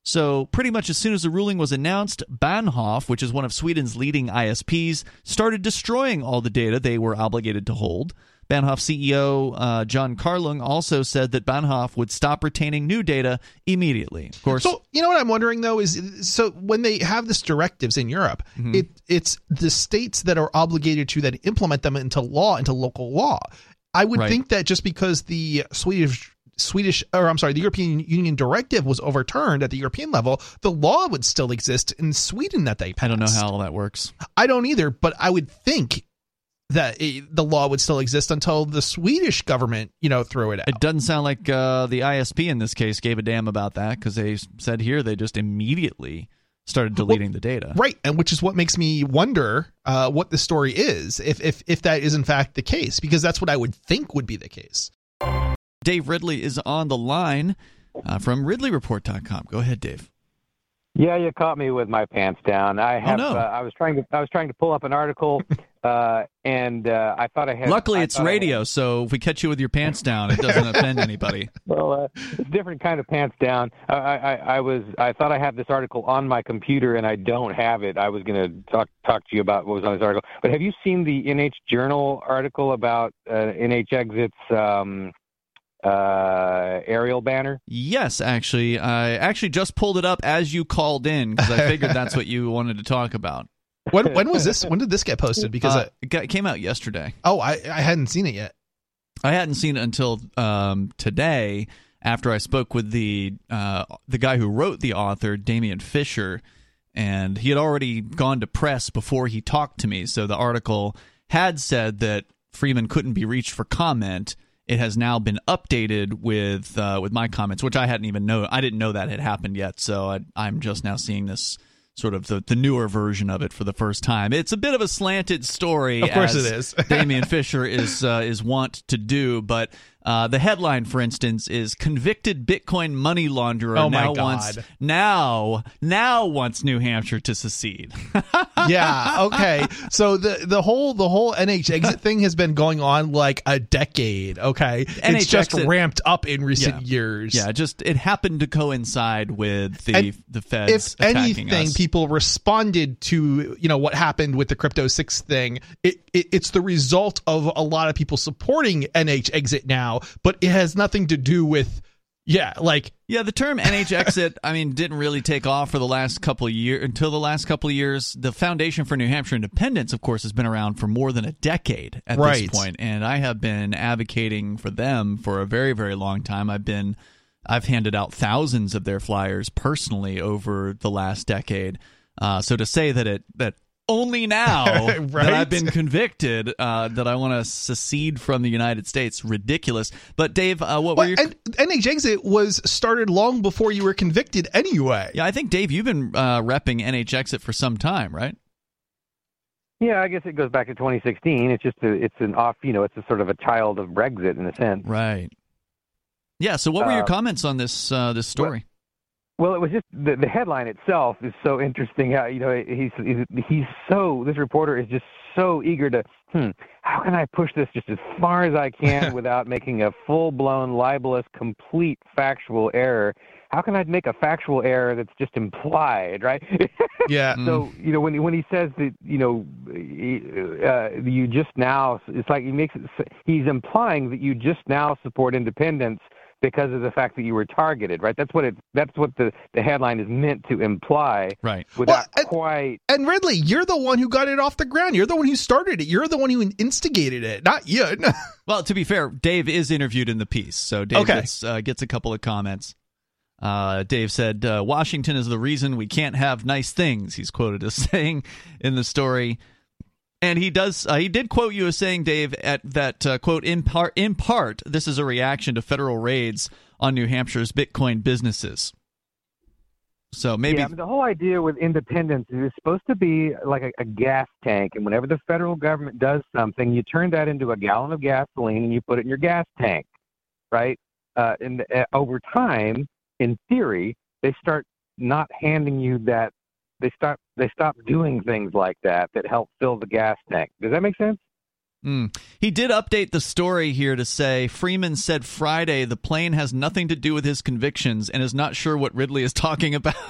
S2: So, pretty much as soon as the ruling was announced, Bahnhof, which is one of Sweden's leading ISPs, started destroying all the data they were obligated to hold. Bahnhof CEO uh, Jon Karlung also said that Bahnhof would stop retaining new data immediately. Of course,
S3: So you know what I'm wondering though is so when they have this directives in Europe,
S2: Mm-hmm.
S3: it it's the states that are obligated to then implement them into law into local law. I would
S2: Right.
S3: think that just because the Swedish Swedish or I'm sorry, the European Union directive was overturned at the European level, the law would still exist in Sweden that they passed.
S2: I don't know how all that works.
S3: I don't either, but I would think that it, the law would still exist until the Swedish government, you know, threw it out.
S2: It doesn't sound like uh, the ISP in this case gave a damn about that because they said here they just immediately started deleting the data.
S3: Right, and which is what makes me wonder uh, what the story is, if if if that is in fact the case, because that's what I would think would be the case.
S2: Dave Ridley is on the line uh, from RidleyReport.com. Go ahead, Dave.
S7: Yeah, you caught me with my pants down. I have.
S2: Oh, no.
S7: uh, I was trying to. I was trying to pull up an article, uh, and uh, I thought I had.
S2: Luckily,
S7: I
S2: it's
S7: I had-
S2: radio, so if we catch you with your pants down, it doesn't offend anybody.
S7: well, uh, it's a different kind of pants down. I, I, I was. I thought I had this article on my computer, and I don't have it. I was going to talk talk to you about what was on this article. But have you seen the NH Journal article about uh, NH Exit's um, uh, aerial banner?
S2: Yes, actually, I actually just pulled it up as you called in because I figured that's what you wanted to talk about.
S3: When when was this? When did this get posted? Because
S2: Uh, it it came out yesterday.
S3: Oh, I I hadn't seen it yet.
S2: I hadn't seen it until um, today after I spoke with the uh, the guy who wrote the author, Damien Fisher, and he had already gone to press before he talked to me. So the article had said that Freeman couldn't be reached for comment. It has now been updated with uh, with my comments, which I hadn't even know. I didn't know that had happened yet. So I, I'm just now seeing this sort of the, the newer version of it for the first time. It's a bit of a slanted story.
S3: Of course
S2: as
S3: it is.
S2: Damien Fisher is uh, is wont to do, but uh, the headline, for instance, is convicted Bitcoin money launderer
S3: Oh,
S2: now
S3: God.
S2: wants now now wants New Hampshire to secede.
S3: yeah. Okay. So the the whole the whole NH exit thing has been going on like a decade. Okay.
S2: NH
S3: it's just
S2: exit-
S3: ramped up in recent
S2: Yeah.
S3: years.
S2: yeah, just it happened to coincide with the
S3: And
S2: the feds
S3: if anything,
S2: us.
S3: people responded to you know what happened with the crypto six thing. It, it it's the result of a lot of people supporting NH exit now, but it has nothing to do with yeah, like
S2: Yeah, the term NH exit, I mean, didn't really take off for the last couple of years. Until the last couple of years, the Foundation for New Hampshire Independence, of course, has been around for more than a decade at
S3: Right.
S2: this point, and I have been advocating for them for a very, very long time. I've been, I've handed out thousands of their flyers personally over the last decade. Uh, so to say that it that only now that I've been convicted uh, that I want to secede from the United States, ridiculous. But Dave, uh, what were
S3: well,
S2: your
S3: and NH exit was started long before you were convicted anyway.
S2: Yeah, I think Dave, you've been uh, repping NH Exit for some time, right?
S7: Yeah, I guess it goes back to 2016. It's just a, it's an off, you know, it's a sort of a child of Brexit in a sense.
S2: Right. Yeah. So, what were your
S7: Uh,
S2: comments on this uh, this story?
S7: Well, it was just the, the headline itself is so interesting. How you know he's, he's he's so this reporter is just so eager to hmm how can I push this just as far as I can without making a full blown libelous complete factual error. How can I make a factual error that's just implied, right?
S3: Yeah.
S7: So you know when he, when he says that you know uh, you just now it's like he makes it he's implying that you just now support independence because of the fact that you were targeted, right? That's what it that's what the the headline is meant to imply
S2: Right.
S7: without
S3: Well, and-
S7: quite
S3: And Ridley, you're the one who got it off the ground. You're the one who started it. You're the one who instigated it, not you.
S2: Well, to be fair, Dave is interviewed in the piece, so Dave
S3: Okay.
S2: gets uh, gets a couple of comments. Uh, Dave said, uh, "Washington is the reason we can't have nice things." He's quoted as saying in the story, and he does. Uh, he did quote you as saying, Dave, at that uh, quote in part. In part, this is a reaction to federal raids on New Hampshire's Bitcoin businesses. So maybe
S7: yeah, I mean, the whole idea with independence is it's supposed to be like a, a gas tank, and whenever the federal government does something, you turn that into a gallon of gasoline and you put it in your gas tank, right? Uh, and uh, over time, in theory, they start not handing you that. They start they stop doing things like that that help fill the gas tank. Does that make sense?
S2: Mm. He did update the story here to say Freeman said Friday the plane has nothing to do with his convictions and is not sure what Ridley is talking about.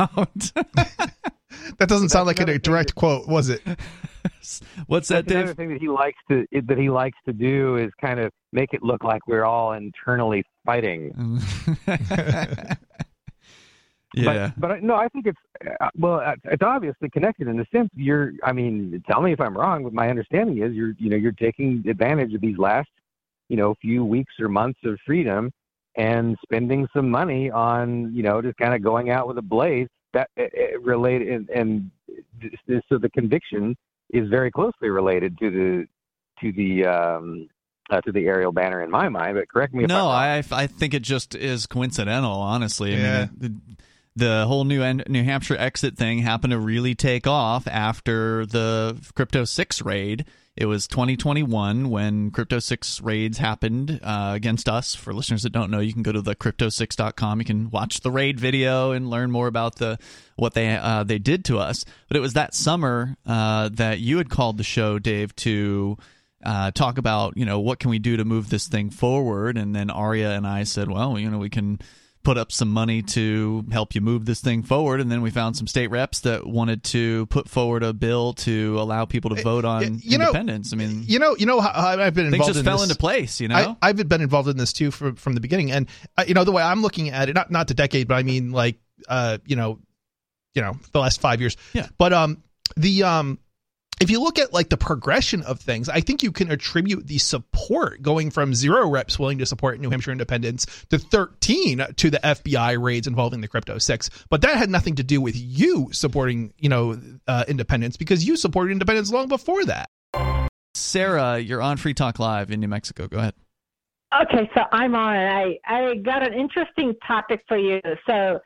S3: that doesn't sound like a
S7: thing
S3: direct quote, was it?
S2: What's that,
S7: That's another thing that he likes to that he likes to do is kind of make it look like we're all internally fighting.
S2: Yeah.
S7: But, but I- no, I think it's uh, well, uh, it's obviously connected in the sense you're. I mean, tell me if I'm wrong. But my understanding is you're, you know, you're taking advantage of these last, you know, few weeks or months of freedom and spending some money on, you know, just kind of going out with a blaze. That uh, uh, related and, and th- so the conviction is very closely related to the to the um, uh, to the aerial banner in my mind. But correct me if I'm
S2: no,
S7: wrong.
S2: I I think it just is coincidental. Honestly, I
S3: Yeah.
S2: mean, the, the whole New New Hampshire exit thing happened to really take off after the Crypto Six raid It was 2021 when Crypto Six raids happened uh, against us. For listeners that don't know, you can go to the crypto6.com. You can watch the raid video and learn more about the what they uh, they did to us. But it was that summer uh, that you had called the show, Dave, to uh, talk about you know what can we do to move this thing forward. And then Aria and I said, well, you know, we can put up some money to help you move this thing forward. And then we found some state reps that wanted to put forward a bill to allow people to vote on you independence.
S3: Know,
S2: I mean,
S3: you know, you know, I've been involved.
S2: Things just
S3: in
S2: fell
S3: this.
S2: into place. You know,
S3: I, have been involved in this too from from the beginning, and uh, you know the way I'm looking at it, not not the decade, but I mean like uh, you know, you know, the last five years.
S2: Yeah.
S3: But um, the um if you look at like the progression of things, I think you can attribute the support going from zero reps willing to support New Hampshire independence to 13 to the FBI raids involving the Crypto Six. But that had nothing to do with you supporting, you know, uh, independence because you supported independence long before that.
S2: Sarah, you're on Free Talk Live in New Mexico. Go ahead.
S8: Okay, so I'm on. I I got an interesting topic for you. So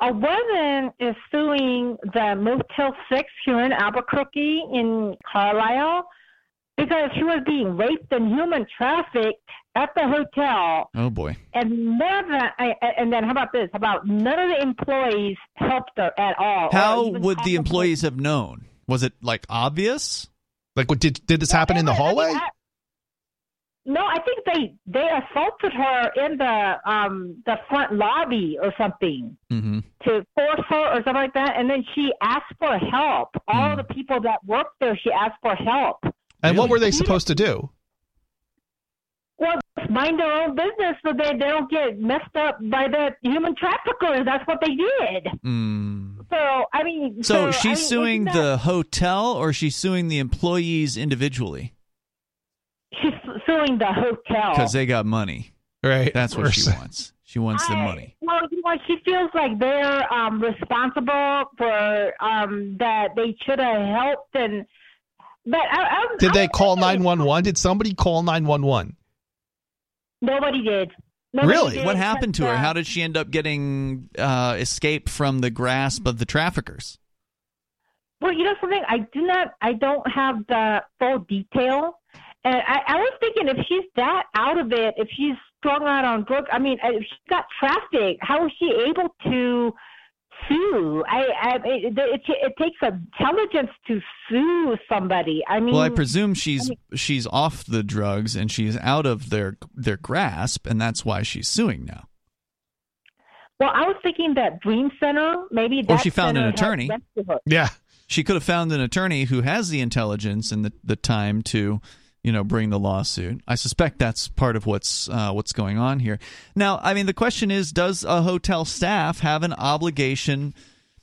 S8: a woman is suing the Motel 6 here in Albuquerque in Carlisle because she was being raped and human trafficked at the hotel.
S2: Oh boy!
S8: And none of the, and then how about this? How about none of the employees helped her at all?
S2: How would the employees have known? Was it like obvious?
S3: Like, what did did this happen in the hallway?
S8: No, I think they they assaulted her in the um the front lobby or something
S2: mm-hmm.
S8: to force her or something like that, and then she asked for help. Mm. All the people that worked there, she asked for help.
S3: And really? what were they supposed to do?
S8: Well, mind their own business so they, they don't get messed up by the human traffickers. That's what they did.
S2: Mm.
S8: So I mean,
S2: so,
S8: so
S2: she's
S8: I mean,
S2: suing the hotel, or she's suing the employees individually.
S8: She's suing the hotel
S2: because they got money.
S3: Right.
S2: That's what she wants. She wants
S8: I,
S2: the money.
S8: Well, you know, she feels like they're um, responsible for um, that. They should have helped, and but I, I,
S3: did
S8: I,
S3: they call nine one one? Did somebody call nine one one?
S8: Nobody did. Nobody
S3: really?
S8: Did,
S2: what happened to her?
S8: Uh,
S2: How did she end up getting uh, escape from the grasp of the traffickers?
S8: Well, you know something. I do not. I don't have the full detail. And I, I was thinking if she's that out of it, if she's strung out on drugs, I mean, uh, if she got traffic, how is she able to sue? I, I it, it, it takes intelligence to sue somebody. I mean,
S2: well, I presume she's I mean, she's off the drugs and she's out of their their grasp, and that's why she's suing now.
S8: Well, I was thinking that Dream Center, maybe,
S2: or she found an attorney.
S3: Yeah,
S2: she could have found an attorney who has the intelligence and the the time to you know bring the lawsuit. I suspect that's part of what's uh, what's going on here. Now, I mean, the question is, does a hotel staff have an obligation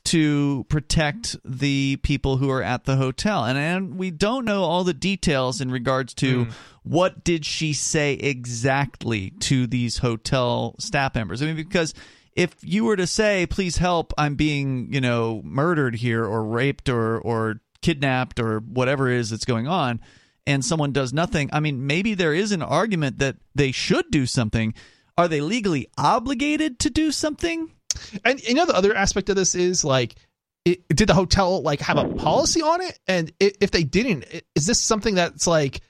S2: to protect the people who are at the hotel? And and we don't know all the details in regards to mm. what did she say exactly to these hotel staff members. I mean, because if you were to say, "Please help, I'm being you know murdered here, or raped, or or kidnapped, or whatever it is that's going on." And someone does nothing, I mean, maybe there is an argument that they should do something. Are they legally obligated to do something?
S3: And you know, the other aspect of this is like, it, did the hotel like have a policy on it? And if they didn't, is this something that's like,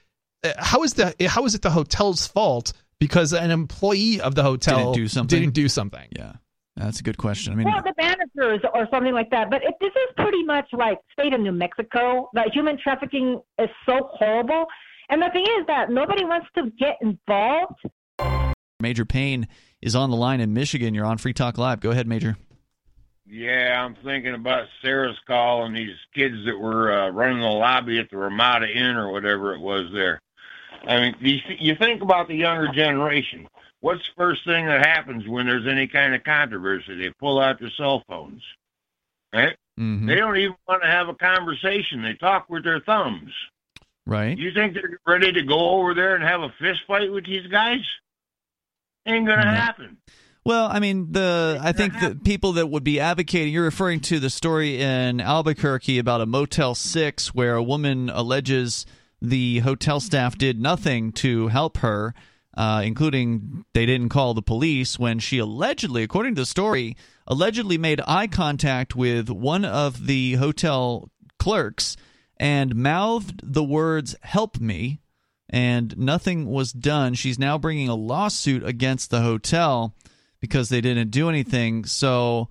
S3: uh, how is the how is it the hotel's fault because an employee of the hotel
S2: didn't do something?
S3: Didn't do something.
S2: Yeah. That's a good question. I mean,
S8: well, the managers or something like that. But if this is pretty much like state of New Mexico, that human trafficking is so horrible. And the thing is that nobody wants to get involved.
S2: Major Payne is on the line in Michigan. You're on Free Talk Live. Go ahead, Major.
S9: Yeah, I'm thinking about Sarah's call and these kids that were uh, running the lobby at the Ramada Inn or whatever it was there. I mean, you, you think about the younger generation what's the first thing that happens when there's any kind of controversy? They pull out their cell phones, right?
S2: Mm-hmm.
S9: They don't even want to have a conversation. They talk with their thumbs.
S2: Right.
S9: You think they're ready to go over there and have a fist fight with these guys? Ain't gonna
S2: no.
S9: happen.
S2: Well, I mean, the I think the people that would be advocating. You're referring to the story in Albuquerque about a Motel Six where a woman alleges the hotel staff did nothing to help her uh, including they didn't call the police when she allegedly, according to the story, allegedly made eye contact with one of the hotel clerks and mouthed the words "Help me," and nothing was done. She's now bringing a lawsuit against the hotel because they didn't do anything. So.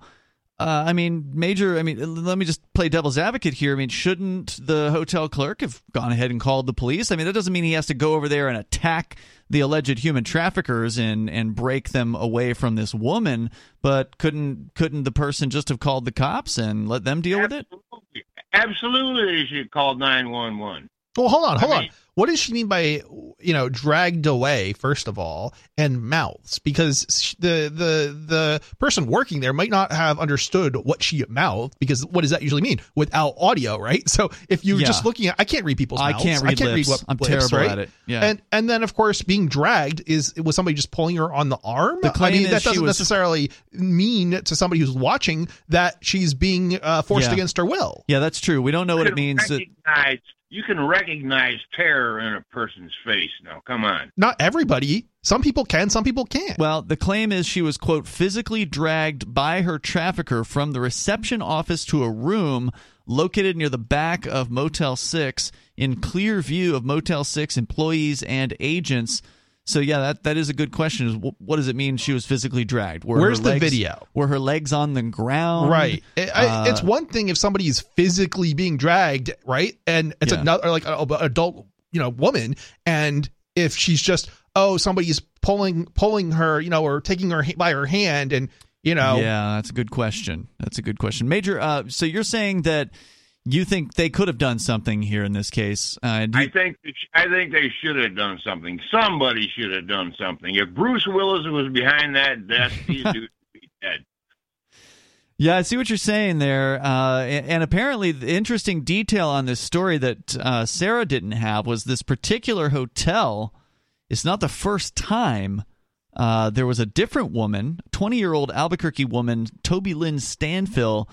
S2: Uh, I mean, major. I mean, let me just play devil's advocate here. I mean, shouldn't the hotel clerk have gone ahead and called the police? I mean, that doesn't mean he has to go over there and attack the alleged human traffickers and and break them away from this woman. But couldn't couldn't the person just have called the cops and let them deal
S9: Absolutely.
S2: with it?
S9: Absolutely, they should call nine one one.
S3: Well, hold on, hold
S9: I
S3: on. What does she mean by you know dragged away? First of all, and mouths because the the the person working there might not have understood what she mouthed because what does that usually mean without audio, right? So if you're
S2: Yeah.
S3: just looking at, I can't read people's mouths.
S2: I
S3: mouths.
S2: can't read lips.
S3: what
S2: I'm
S3: lips,
S2: terrible
S3: right?
S2: at it. Yeah.
S3: and and then of course being dragged is was somebody just pulling her on the arm.
S2: The claim
S3: I mean
S2: is
S3: that doesn't
S2: was-
S3: necessarily mean to somebody who's watching that she's being uh, forced
S2: Yeah.
S3: against her will.
S2: Yeah, that's true. We don't know what it
S9: can
S2: means. That,
S9: Recognize, you can recognize terror in a person's face. Now, come on.
S3: Not everybody. Some people can. Some people can't.
S2: Well, the claim is she was, quote, physically dragged by her trafficker from the reception office to a room located near the back of Motel 6 in clear view of Motel 6 employees and agents. So, yeah, that, that is a good question. Is wh- What does it mean she was physically dragged? Were her
S3: Where's the video?
S2: Were her legs on the ground?
S3: Right. I- I-
S2: Uh,
S3: it's one thing if somebody is physically being dragged, right? And it's
S2: Yeah.
S3: another like an adult, you know, woman. And if she's just oh somebody's pulling pulling her, you know, or taking her by her hand, and you know,
S2: Yeah, that's a good question. That's a good question. Major, uh, so you're saying that you think they could have done something here in this case? Uh,
S9: I think I think they should have done something. Somebody should have done something. If Bruce Willis was behind that desk, dudes would be dead.
S2: Yeah, I see what you're saying there. Uh, and, and apparently, the interesting detail on this story that uh, Sarah didn't have was this particular hotel. It's not the first time uh, there was a different woman, 20 year old Albuquerque woman, Toby Lynn Stanfill,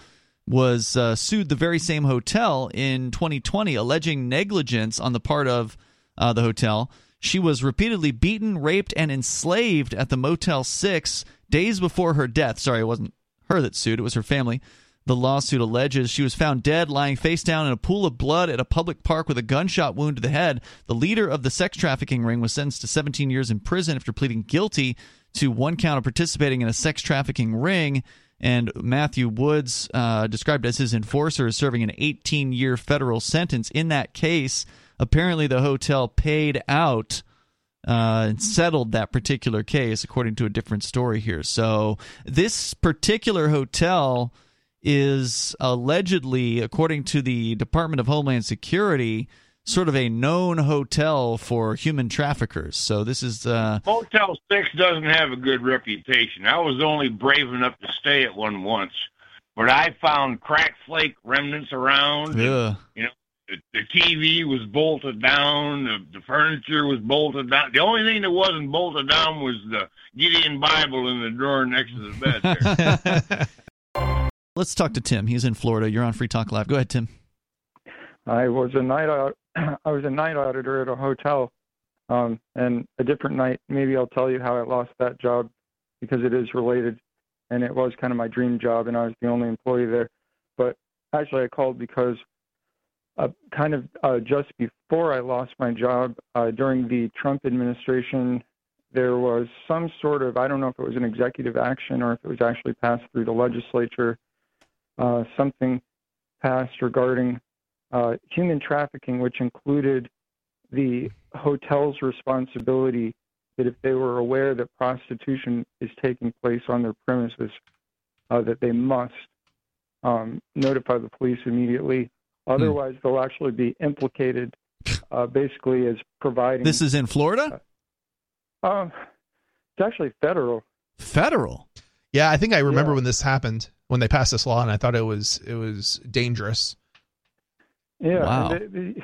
S2: was uh, sued the very same hotel in 2020, alleging negligence on the part of uh, the hotel. She was repeatedly beaten, raped, and enslaved at the Motel 6 days before her death. Sorry, it wasn't her that sued, it was her family. The lawsuit alleges she was found dead, lying face down in a pool of blood at a public park with a gunshot wound to the head. The leader of the sex trafficking ring was sentenced to 17 years in prison after pleading guilty to one count of participating in a sex trafficking ring. And Matthew Woods, uh, described as his enforcer, is serving an 18 year federal sentence. In that case, apparently the hotel paid out uh, and settled that particular case according to a different story here. So this particular hotel is allegedly, according to the Department of Homeland Security, sort of a known hotel for human traffickers. So this is uh,
S9: Motel Six doesn't have a good reputation. I was only brave enough to stay at one once, but I found crack flake remnants around.
S2: Yeah,
S9: You know, the, the TV was bolted down. The, the furniture was bolted down. The only thing that wasn't bolted down was the Gideon Bible in the drawer next to the bed. There.
S2: Let's talk to Tim. He's in Florida. You're on Free Talk Live. Go ahead, Tim.
S10: I was a night out. I was a night auditor at a hotel, um, and a different night. Maybe I'll tell you how I lost that job because it is related, and it was kind of my dream job, and I was the only employee there. But actually, I called because uh, kind of uh, just before I lost my job uh, during the Trump administration, there was some sort of I don't know if it was an executive action or if it was actually passed through the legislature, uh, something passed regarding uh, human trafficking, which included the hotel's responsibility that if they were aware that prostitution is taking place on their premises, uh, that they must um, notify the police immediately. Otherwise, they'll actually be implicated, uh, basically as providing.
S2: This is in Florida?
S10: Um, it's actually federal.
S2: Federal.
S3: Yeah, I think I remember
S10: Yeah.
S3: when this happened when they passed this law, and I thought it was it was dangerous.
S10: Yeah.
S2: Wow.
S10: they- they-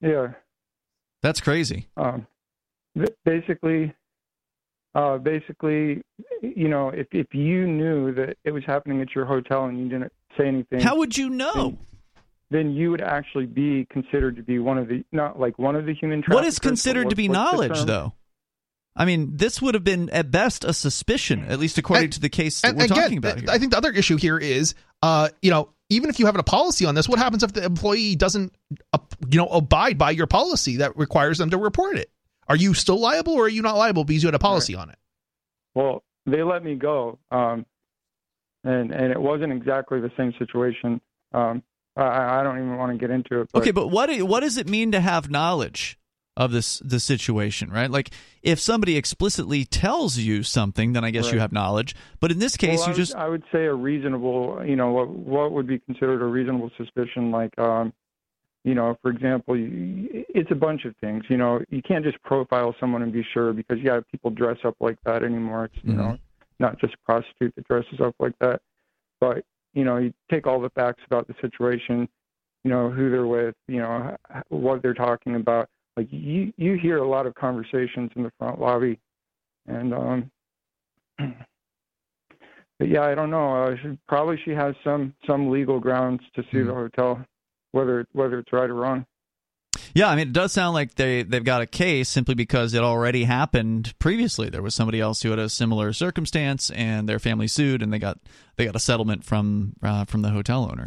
S10: yeah.
S2: That's crazy.
S10: um, basically, uh, basically, you know, if if you knew that it was happening at your hotel and you didn't say anything,
S2: How would you know?
S10: then you would actually be considered to be one of the not like one of the human.
S2: What
S10: traffickers,
S2: is
S10: but
S2: considered to be knowledge,
S10: term?
S2: though? I mean, this would have been at best a suspicion, at least according
S3: And-
S2: to the case that
S3: And
S2: we're
S3: again,
S2: talking about here.
S3: I think the other issue here is, uh, you know, even if you have a policy on this, what happens if the employee doesn't, uh, you know, abide by your policy that requires them to report it? Are you still liable, or are you not liable because you had a policy right. on it?
S10: Well, they let me go, um, and and it wasn't exactly the same situation. Um, I, I don't even want to get into it.
S2: But. Okay, but what what does it mean to have knowledge? Of this the situation, right? Like if somebody explicitly tells you something, then I guess right. you have knowledge. But in this case,
S10: well,
S2: you just
S10: I would say a reasonable, you know, what what would be considered a reasonable suspicion, like, um, you know, for example, it's a bunch of things. You know, you can't just profile someone and be sure because yeah, people dress up like that anymore. It's you mm-hmm. know, not just a prostitute that dresses up like that, but you know, you take all the facts about the situation, you know, who they're with, you know, what they're talking about like you you hear a lot of conversations in the front lobby, and um, but yeah, I don't know. Uh, she, probably she has some some legal grounds to sue mm. the hotel, whether whether it's right or wrong.
S2: Yeah, I mean, it does sound like they they've got a case simply because it already happened previously. There was somebody else who had a similar circumstance, and their family sued, and they got they got a settlement from uh, from the hotel owner.